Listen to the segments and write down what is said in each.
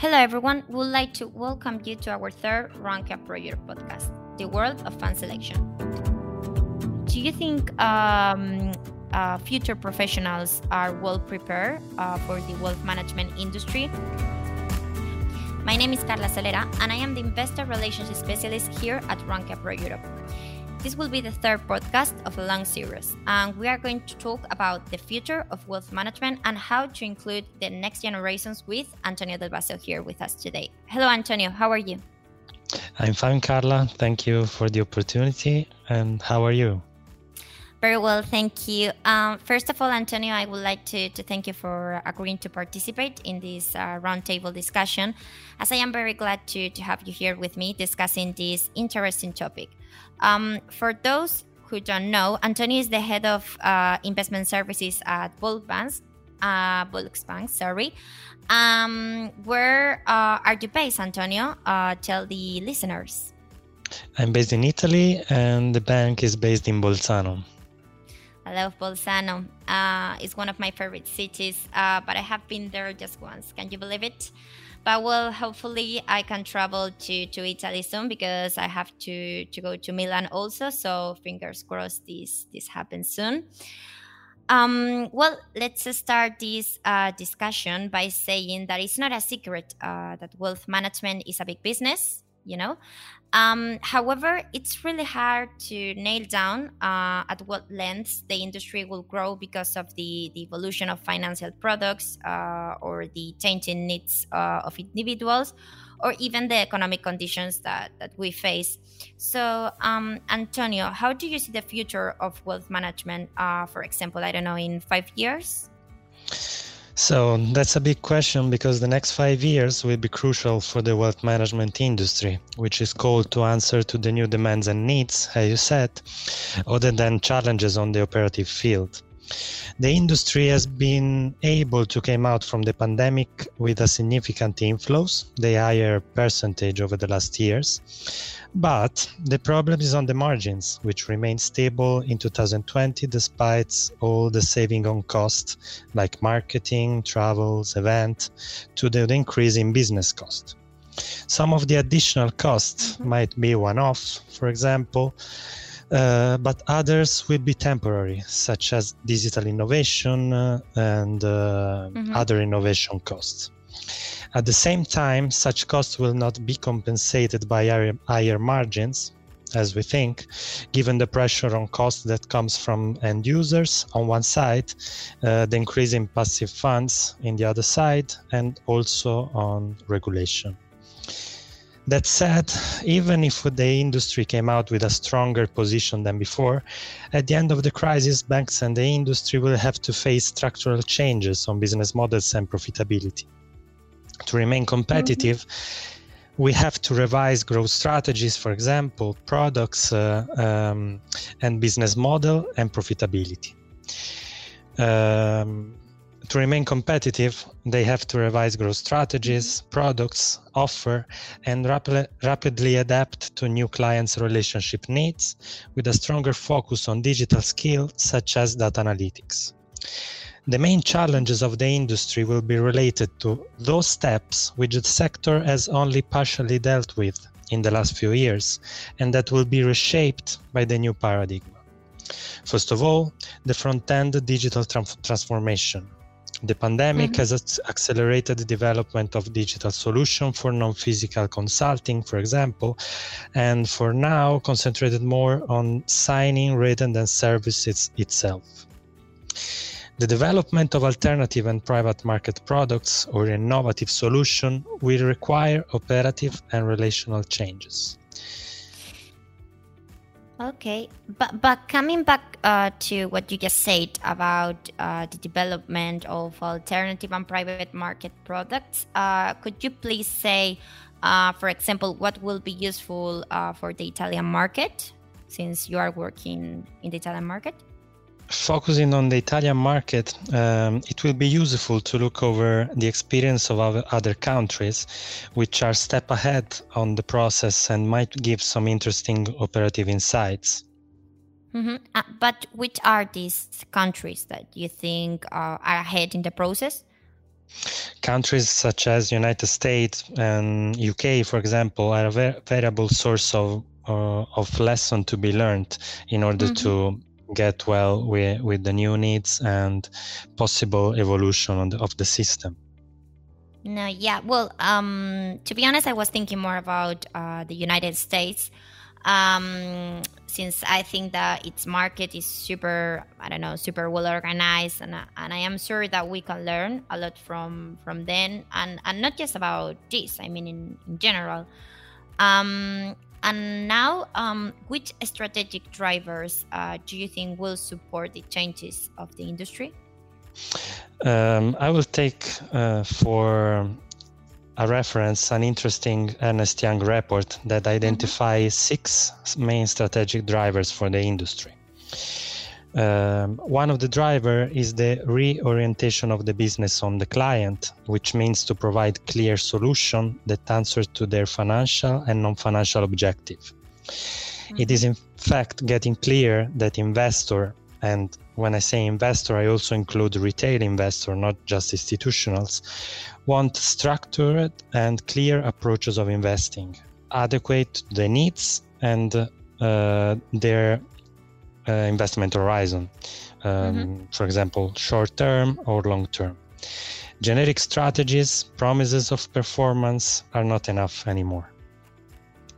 Hello, everyone. We would like to welcome you to our third Pro Europe podcast, The World of Fund Selection. Do you think um, uh, future professionals are well prepared uh, for the wealth management industry? My name is Carla Celera, and I am the Investor Relations Specialist here at Rankia Pro Europe. This will be the third podcast of a long series, and we are going to talk about the future of wealth management and how to include the next generations with Antonio Del Vaso here with us today. Hello, Antonio. How are you? I'm fine, Carla. Thank you for the opportunity. And how are you? Very well, thank you. Um, first of all, Antonio, I would like to, to thank you for agreeing to participate in this uh, roundtable discussion, as I am very glad to, to have you here with me discussing this interesting topic. Um, for those who don't know, Antonio is the head of uh, investment services at Volksbank, uh, sorry. Um, where uh, are you based, Antonio? Uh, tell the listeners. I'm based in Italy, and the bank is based in Bolzano. I love Bolzano. Uh, it's one of my favorite cities, uh, but I have been there just once. Can you believe it? But well, hopefully I can travel to, to Italy soon because I have to, to go to Milan also. So fingers crossed this this happens soon. Um, well, let's start this uh, discussion by saying that it's not a secret uh, that wealth management is a big business you know? Um, however it's really hard to nail down uh, at what lengths the industry will grow because of the, the evolution of financial products uh, or the changing needs uh, of individuals or even the economic conditions that, that we face. So um, antonio how do you see the future of wealth management uh, for example i don't know in five years so that's a big question because the next five years will be crucial for the wealth management industry, which is called to answer to the new demands and needs, as you said, other than challenges on the operative field. The industry has been able to come out from the pandemic with a significant inflows, the higher percentage over the last years, but the problem is on the margins, which remain stable in 2020 despite all the saving on cost, like marketing, travels, event, to the increase in business cost. Some of the additional costs mm-hmm. might be one off, for example, uh, but others will be temporary, such as digital innovation uh, and uh, mm-hmm. other innovation costs. At the same time, such costs will not be compensated by higher, margins, as we think, given the pressure on cost that comes from end users on one side, uh, the increase in passive funds in the other side, and also on regulation. That said, even if the industry came out with a stronger position than before, at the end of the crisis, banks and the industry will have to face structural changes on business models and profitability to remain competitive, mm-hmm. we have to revise growth strategies, for example, products uh, um, and business model and profitability. Um, to remain competitive, they have to revise growth strategies, mm-hmm. products, offer, and rap- rapidly adapt to new clients' relationship needs with a stronger focus on digital skills such as data analytics. The main challenges of the industry will be related to those steps which the sector has only partially dealt with in the last few years and that will be reshaped by the new paradigm. First of all, the front end digital tra- transformation. The pandemic mm-hmm. has accelerated the development of digital solutions for non physical consulting, for example, and for now concentrated more on signing written than services itself. The development of alternative and private market products or innovative solution will require operative and relational changes. Okay, but but coming back uh, to what you just said about uh, the development of alternative and private market products, uh, could you please say, uh, for example, what will be useful uh, for the Italian market, since you are working in the Italian market? Focusing on the Italian market, um, it will be useful to look over the experience of other countries, which are step ahead on the process and might give some interesting operative insights. Mm-hmm. Uh, but which are these countries that you think are ahead in the process? countries such as United States and UK, for example, are a ver- variable source of uh, of lesson to be learned in order mm-hmm. to get well with, with the new needs and possible evolution of the system. No, yeah. Well, um, to be honest, I was thinking more about uh, the United States, um, since I think that its market is super, I don't know, super well organized, and and I am sure that we can learn a lot from from them, and and not just about this. I mean, in, in general. Um, and now, um, which strategic drivers uh, do you think will support the changes of the industry? Um, I will take uh, for a reference an interesting Ernst Young report that identifies mm-hmm. six main strategic drivers for the industry. Um, one of the driver is the reorientation of the business on the client, which means to provide clear solution that answers to their financial and non-financial objective. Mm-hmm. It is in fact getting clear that investor and when I say investor, I also include retail investor, not just institutionals, want structured and clear approaches of investing, adequate to the needs and uh, their uh, investment horizon. Um, mm-hmm. For example, short term or long term. Generic strategies, promises of performance are not enough anymore.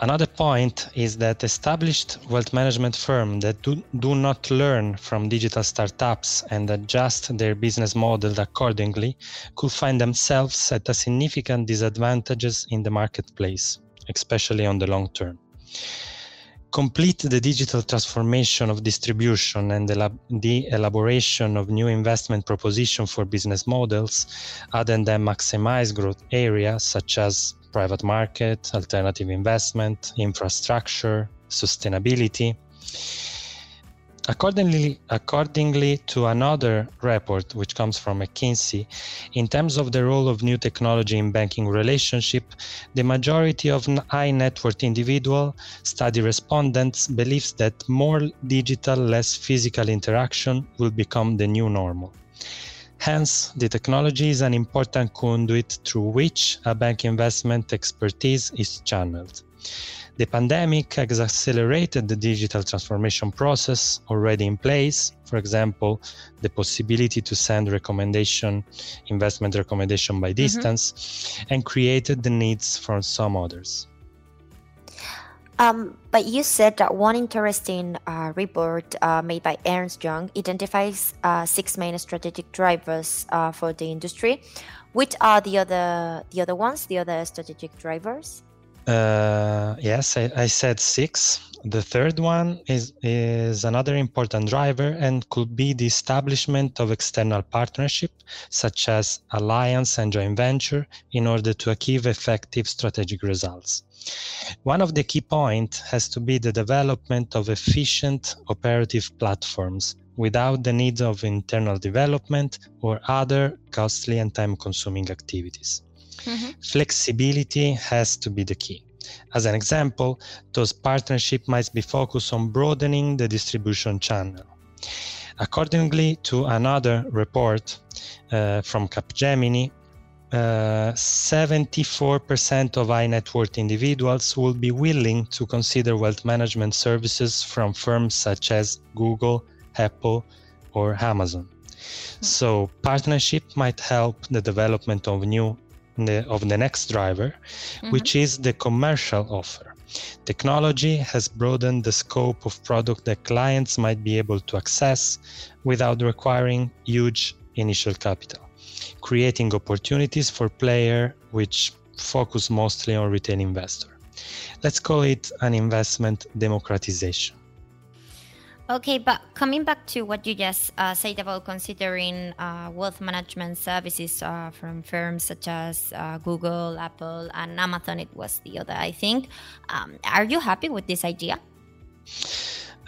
Another point is that established wealth management firms that do, do not learn from digital startups and adjust their business model accordingly could find themselves at a significant disadvantages in the marketplace, especially on the long term. Complete the digital transformation of distribution and the elaboration of new investment proposition for business models, other than maximize growth areas such as private market, alternative investment, infrastructure, sustainability. Accordingly, accordingly to another report which comes from McKinsey, in terms of the role of new technology in banking relationship, the majority of high net worth individual study respondents believes that more digital, less physical interaction will become the new normal. Hence, the technology is an important conduit through which a bank investment expertise is channeled. The pandemic has accelerated the digital transformation process already in place. For example, the possibility to send recommendation, investment recommendation by mm-hmm. distance, mm-hmm. and created the needs for some others. Um, but you said that one interesting uh, report uh, made by Ernst Young identifies uh, six main strategic drivers uh, for the industry. Which are the other the other ones? The other strategic drivers? Uh, yes, I, I, said six. The third one is is another important driver and could be the establishment of external partnership, such as alliance and joint venture, in order to achieve effective strategic results. One of the key points has to be the development of efficient operative platforms without the need of internal development or other costly and time consuming activities. Mm-hmm. Flexibility has to be the key. As an example, those partnerships might be focused on broadening the distribution channel. Accordingly to another report uh, from Capgemini, 74% uh, of high net worth individuals will be willing to consider wealth management services from firms such as Google, Apple, or Amazon. Hmm. So, partnership might help the development of new the, of the next driver, mm-hmm. which is the commercial offer. Technology has broadened the scope of product that clients might be able to access without requiring huge initial capital creating opportunities for player which focus mostly on retail investor. Let's call it an investment democratization. Okay, but coming back to what you just uh, said about considering uh, wealth management services uh, from firms such as uh, Google, Apple, and Amazon, it was the other, I think. Um, are you happy with this idea?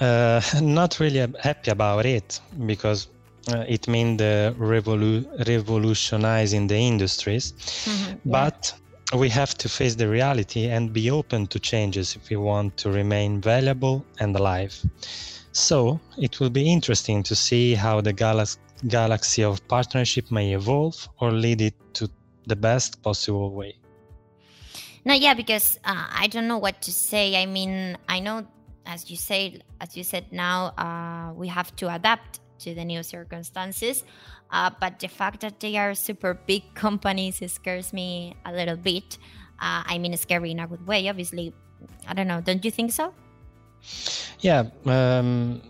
Uh, not really happy about it because uh, it means revolu- revolutionizing the industries mm-hmm, yeah. but we have to face the reality and be open to changes if we want to remain valuable and alive so it will be interesting to see how the galaxy galaxy of partnership may evolve or lead it to the best possible way. No, yeah, because uh, I don't know what to say. I mean, I know, as you say, as you said, now uh, we have to adapt to the new circumstances. Uh, but the fact that they are super big companies scares me a little bit. Uh, I mean, scary in a good way, obviously. I don't know. Don't you think so? Yeah, um,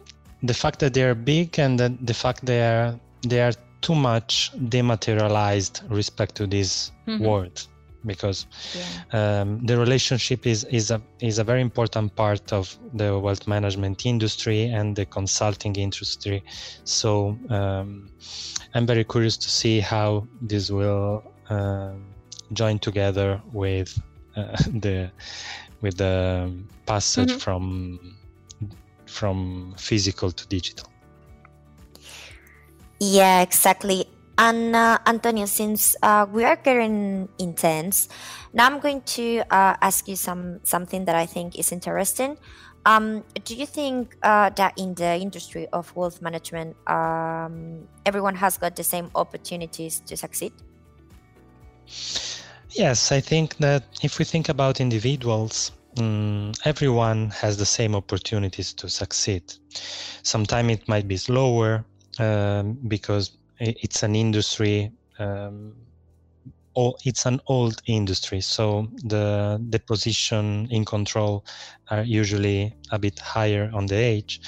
the fact that they are big and the, the fact they are they are too much dematerialized respect to this mm-hmm. world because yeah. um, the relationship is is a is a very important part of the wealth management industry and the consulting industry. So um, I'm very curious to see how this will uh, join together with uh, the with the passage mm-hmm. from from physical to digital. Yeah, exactly. And uh, Antonio, since uh, we are getting intense, now I'm going to uh, ask you some something that I think is interesting. Um, do you think uh, that in the industry of wealth management, um, everyone has got the same opportunities to succeed? Yes, I think that if we think about individuals, um, everyone has the same opportunities to succeed. Sometimes it might be slower um, because it's an industry um, it's an old industry so the the position in control are usually a bit higher on the age.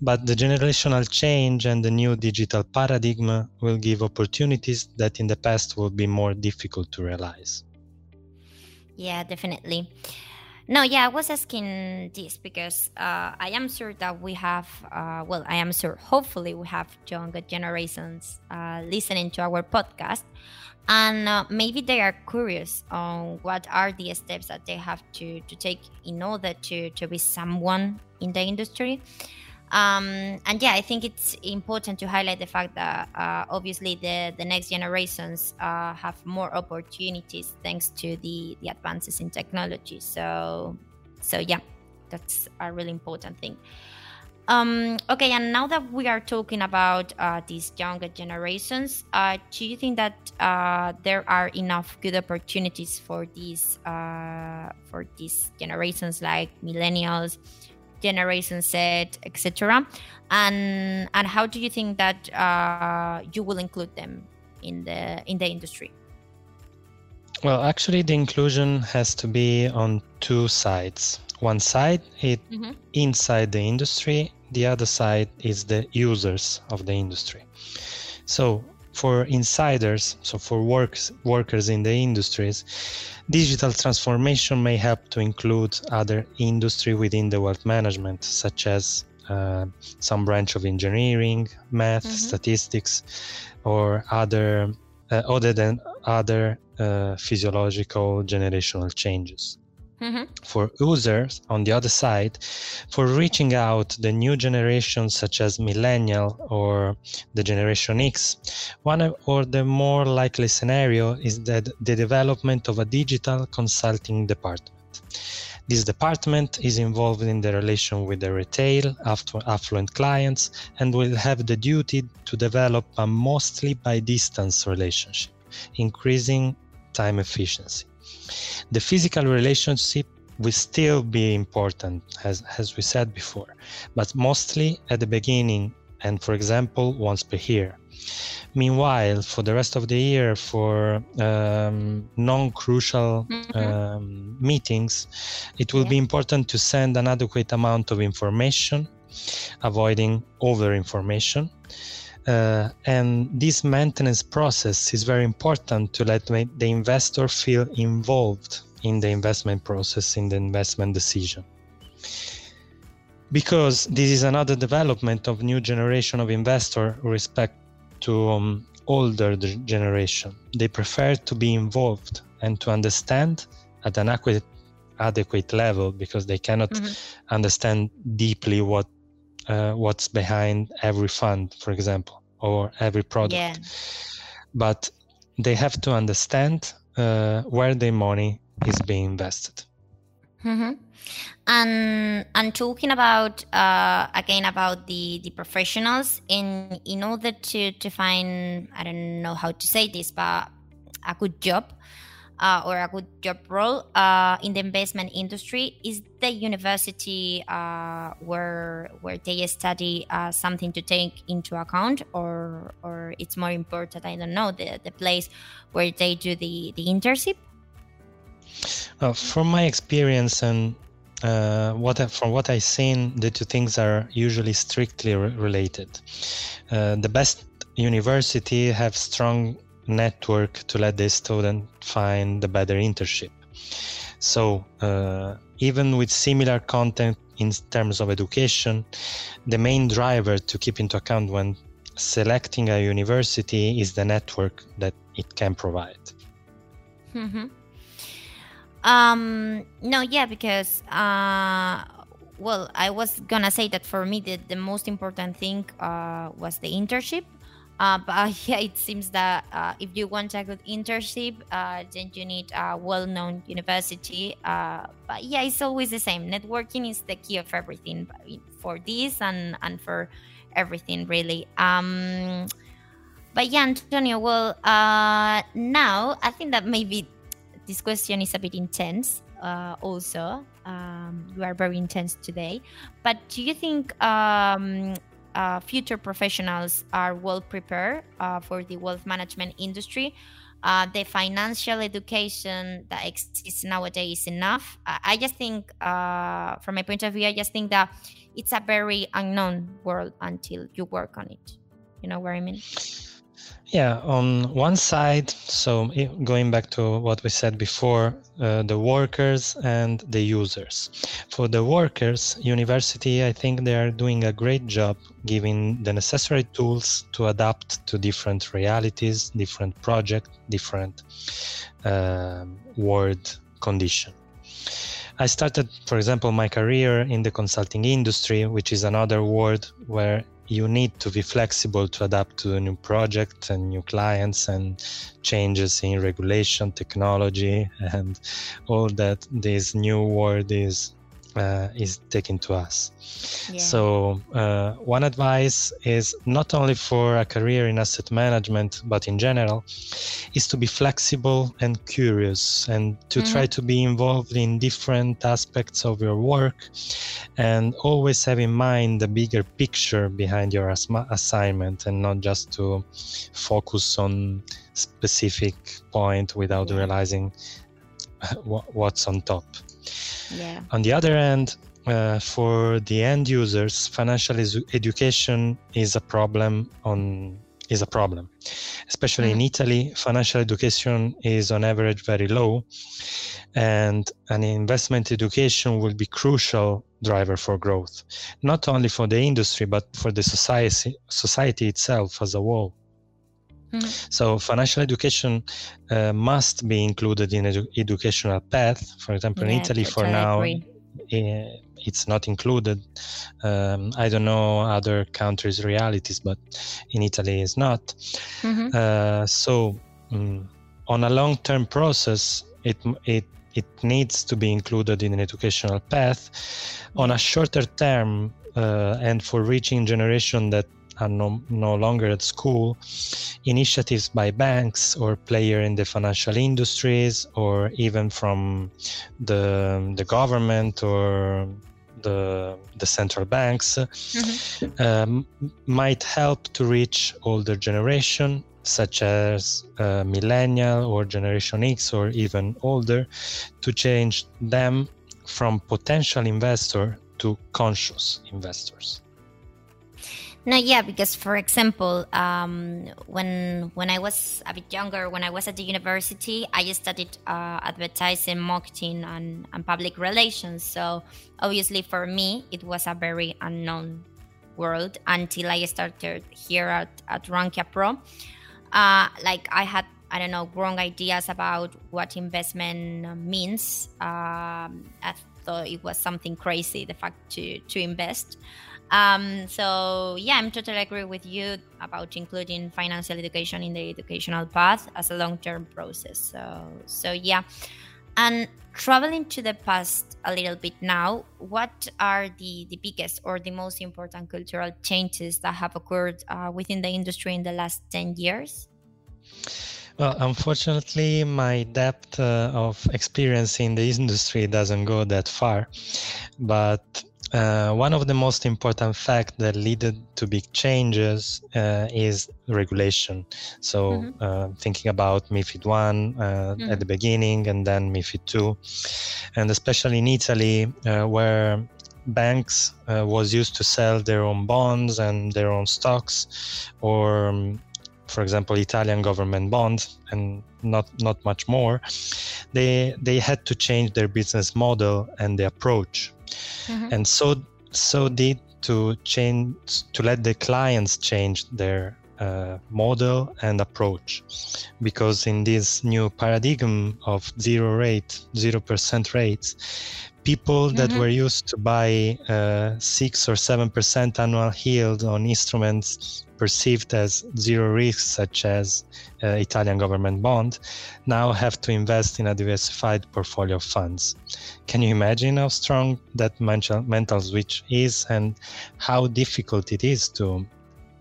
But the generational change and the new digital paradigm will give opportunities that in the past would be more difficult to realize. Yeah definitely. No, yeah, I was asking this because uh, I am sure that we have, uh, well, I am sure, hopefully, we have younger generations uh, listening to our podcast. And uh, maybe they are curious on what are the steps that they have to, to take in order to, to be someone in the industry. Um, and yeah, I think it's important to highlight the fact that uh, obviously the, the next generations uh, have more opportunities thanks to the, the advances in technology. So, so yeah, that's a really important thing. Um, okay, and now that we are talking about uh, these younger generations, uh, do you think that uh, there are enough good opportunities for these uh, for these generations like millennials? Generation Z, etc. And and how do you think that uh, you will include them in the in the industry? Well, actually, the inclusion has to be on two sides. One side is mm-hmm. inside the industry. The other side is the users of the industry. So for insiders, so for works, workers in the industries, digital transformation may help to include other industry within the wealth management, such as uh, some branch of engineering, math, mm-hmm. statistics, or other uh, other than other uh, physiological generational changes. Mm-hmm. For users, on the other side, for reaching out the new generations such as millennial or the generation X, one or the more likely scenario is that the development of a digital consulting department. This department is involved in the relation with the retail, affluent clients, and will have the duty to develop a mostly by distance relationship, increasing time efficiency the physical relationship will still be important as, as we said before but mostly at the beginning and for example once per year meanwhile for the rest of the year for um, non-crucial mm-hmm. um, meetings it will yeah. be important to send an adequate amount of information avoiding over information uh, and this maintenance process is very important to let the investor feel involved in the investment process, in the investment decision. Because this is another development of new generation of investor respect to um, older generation. They prefer to be involved and to understand at an adequate, adequate level because they cannot mm-hmm. understand deeply what uh, what's behind every fund, for example, or every product. Yeah. But they have to understand uh, where their money is being invested. Mm-hmm. And and talking about uh, again about the the professionals in in order to to find I don't know how to say this, but a good job uh, or a good job role uh, in the investment industry is the university uh, where where they study uh, something to take into account or or it's more important i don't know the, the place where they do the the internship uh, from my experience and uh, what I, from what I've seen, the two things are usually strictly re- related. the best university have strong network to let the student find the better internship. So uh, even with similar content in terms of education, the main driver to keep into account when selecting a university is the network that it can provide. Mm-hmm. Um, no, yeah, because uh, well, I was gonna say that for me the, the most important thing uh, was the internship uh, but uh, yeah, it seems that uh, if you want a good internship, uh, then you need a well-known university. Uh, but yeah, it's always the same. Networking is the key of everything for this and and for everything really. Um, but yeah, Antonio. Well, uh, now I think that maybe this question is a bit intense. also, um, you are very intense today. But do you think um, uh, future professionals are well prepared uh, for the wealth management industry. Uh, the financial education that exists nowadays is enough. I just think, uh, from my point of view, I just think that it's a very unknown world until you work on it. You know what I mean? Yeah, on one side, so going back to what we said before, uh, the workers and the users. For the workers, university, I think they are doing a great job giving the necessary tools to adapt to different realities, different project, different uh, world condition. I started, for example, my career in the consulting industry, which is another world where you need to be flexible to adapt to new project and new clients and changes in regulation technology and all that. This new world is uh, is taken to us. Yeah. So, uh, one advice is not only for a career in asset management, but in general, is to be flexible and curious and to mm-hmm. try to be involved in different aspects of your work and always have in mind the bigger picture behind your assignment and not just to focus on specific point without realizing what's on top. Yeah. On the other hand, uh, for the end users, financial education is a problem on is a problem. Especially mm. in Italy, financial education is on average very low, and an investment education will be crucial driver for growth, not only for the industry but for the society society itself as a whole. Mm-hmm. So financial education uh, must be included in edu- educational path. For example, yeah, in Italy, for now, eh, it's not included. Um, I don't know other countries' realities, but in Italy, it's not. Mm-hmm. Uh, so, um, on a long-term process, it it it needs to be included in an educational path. On a shorter term, uh, and for reaching generation that are no, no longer at school, initiatives by banks or player in the financial industries or even from the, the government or the, the central banks mm-hmm. um, might help to reach older generation such as uh, millennial or generation x or even older to change them from potential investor to conscious investors no, yeah, because for example, um, when when I was a bit younger, when I was at the university, I studied uh, advertising, marketing, and, and public relations. So obviously, for me, it was a very unknown world until I started here at at Rankia Pro. Uh, like I had, I don't know, wrong ideas about what investment means. Um, I thought it was something crazy, the fact to to invest. Um, so yeah, I'm totally agree with you about including financial education in the educational path as a long-term process. So so yeah, and traveling to the past a little bit now, what are the the biggest or the most important cultural changes that have occurred uh, within the industry in the last ten years? Well, unfortunately, my depth uh, of experience in the industry doesn't go that far. But uh, one of the most important facts that led to big changes uh, is regulation. So, mm-hmm. uh, thinking about MIFID one mm-hmm. at the beginning, and then MIFID two, and especially in Italy, uh, where banks uh, was used to sell their own bonds and their own stocks, or um, for example, Italian government bonds, and not not much more. They they had to change their business model and the approach mm-hmm. and so so did to change to let the clients change their uh, model and approach because in this new paradigm of zero rate zero percent rates people that mm-hmm. were used to buy uh, six or seven percent annual yield on instruments perceived as zero risk, such as uh, Italian government bond, now have to invest in a diversified portfolio of funds. Can you imagine how strong that mental, mental switch is and how difficult it is to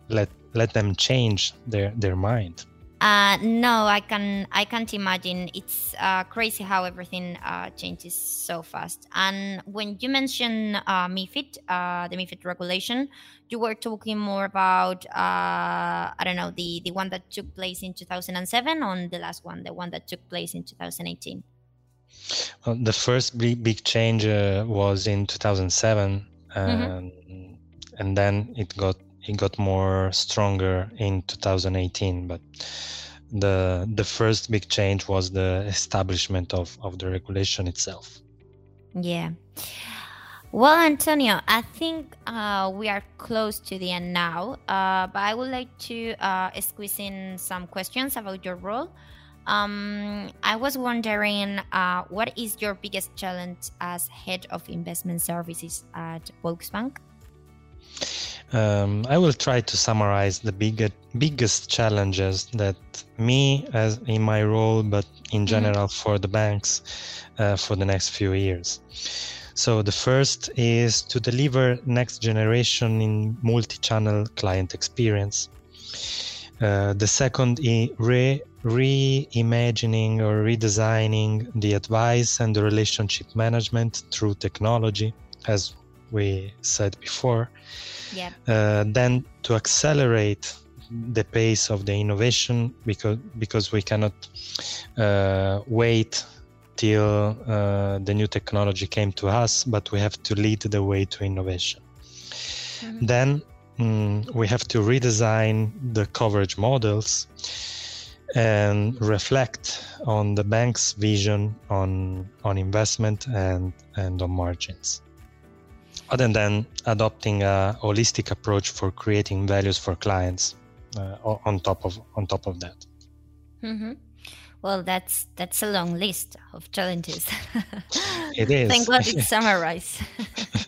let let them change their, their mind? Uh, no, I can. I can't imagine. It's uh, crazy how everything uh, changes so fast. And when you mention uh, MIFID, uh, the MIFID regulation, you were talking more about uh, I don't know the the one that took place in 2007 or the last one, the one that took place in 2018. Well, the first big big change was in 2007, mm-hmm. and then it got it got more stronger in 2018 but the the first big change was the establishment of of the regulation itself. Yeah. Well antonio i think uh, we are close to the end now uh, but i would like to uh, squeeze in some questions about your role. Um, I was wondering, uh, what is your biggest challenge as head of investment services at Volksbank? Um, I will try to summarize the biggest biggest challenges that me, as in my role, but in mm-hmm. general mm-hmm. for the banks, uh, for the next few years. So the first is to deliver next generation in multi-channel client experience. Uh, the second is re reimagining or redesigning the advice and the relationship management through technology, as we said before. Yep. Uh, then to accelerate the pace of the innovation because because we cannot uh, wait till uh, the new technology came to us, but we have to lead the way to innovation. Mm-hmm. Then mm, we have to redesign the coverage models and reflect on the bank's vision on on investment and and on margins other than adopting a holistic approach for creating values for clients uh, on top of on top of that. Mm-hmm. well that's that's a long list of challenges. It is. Thank god it's summarized.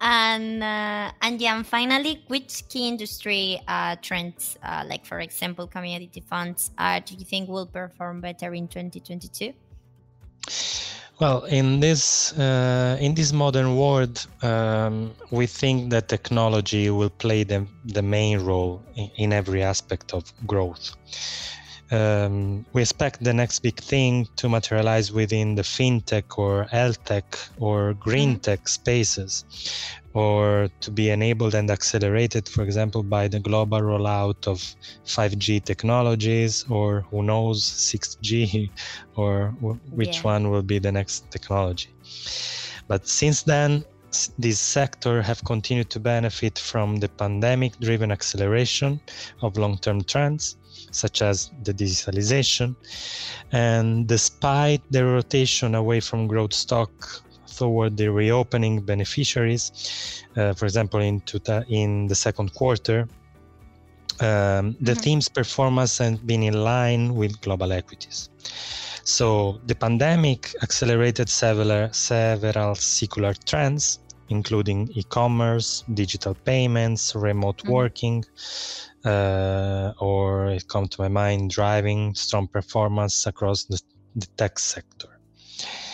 And uh, and yeah and finally which key industry uh, trends uh, like for example community funds uh, do you think will perform better in 2022 well, in this uh, in this modern world, um, we think that technology will play the, the main role in, in every aspect of growth. Um, we expect the next big thing to materialize within the fintech or health tech or green mm-hmm. tech spaces, or to be enabled and accelerated, for example, by the global rollout of 5G technologies, or who knows, 6G, or which yeah. one will be the next technology. But since then, this sector have continued to benefit from the pandemic driven acceleration of long term trends such as the digitalization and despite the rotation away from growth stock toward the reopening beneficiaries. Uh, for example, in, two- in the second quarter, um, the mm-hmm. theme's performance has been in line with global equities. So the pandemic accelerated several several secular trends, including e-commerce, digital payments, remote mm-hmm. working, uh, or it comes to my mind driving strong performance across the, the tech sector.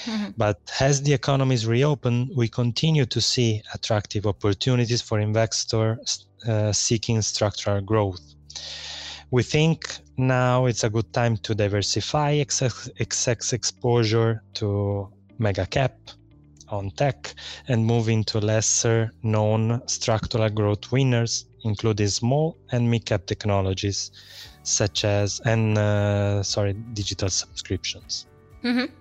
Mm-hmm. But as the economies reopen, we continue to see attractive opportunities for investors uh, seeking structural growth. we think now it's a good time to diversify excess, excess exposure to mega cap on tech and move into lesser known structural growth winners, including small and mid cap technologies such as and uh, sorry digital subscriptions. Mm-hmm.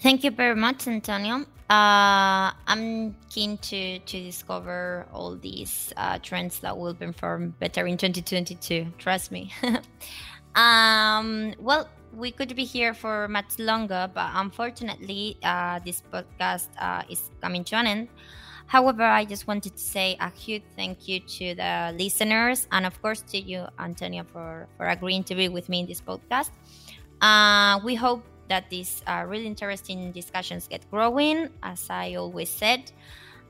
Thank you very much, Antonio. Uh, I'm keen to to discover all these uh, trends that will perform better in 2022. Trust me. um, well, we could be here for much longer, but unfortunately, uh, this podcast uh, is coming to an end. However, I just wanted to say a huge thank you to the listeners and, of course, to you, Antonio, for, for agreeing to be with me in this podcast. Uh, we hope that these uh, really interesting discussions get growing, as I always said.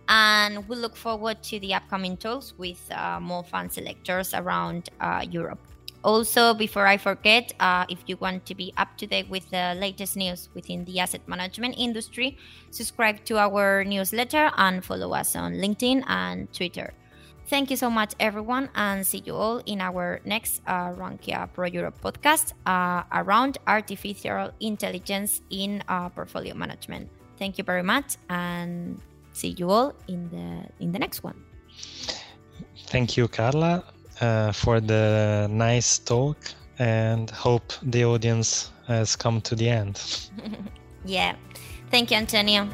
And we look forward to the upcoming talks with uh, more fund selectors around uh, Europe. Also, before I forget, uh, if you want to be up to date with the latest news within the asset management industry, subscribe to our newsletter and follow us on LinkedIn and Twitter. Thank you so much, everyone, and see you all in our next uh, Rankia Pro Europe podcast uh, around artificial intelligence in uh, portfolio management. Thank you very much, and see you all in the in the next one. Thank you, Carla uh, for the nice talk and hope the audience has come to the end. yeah. Thank you, Antonio.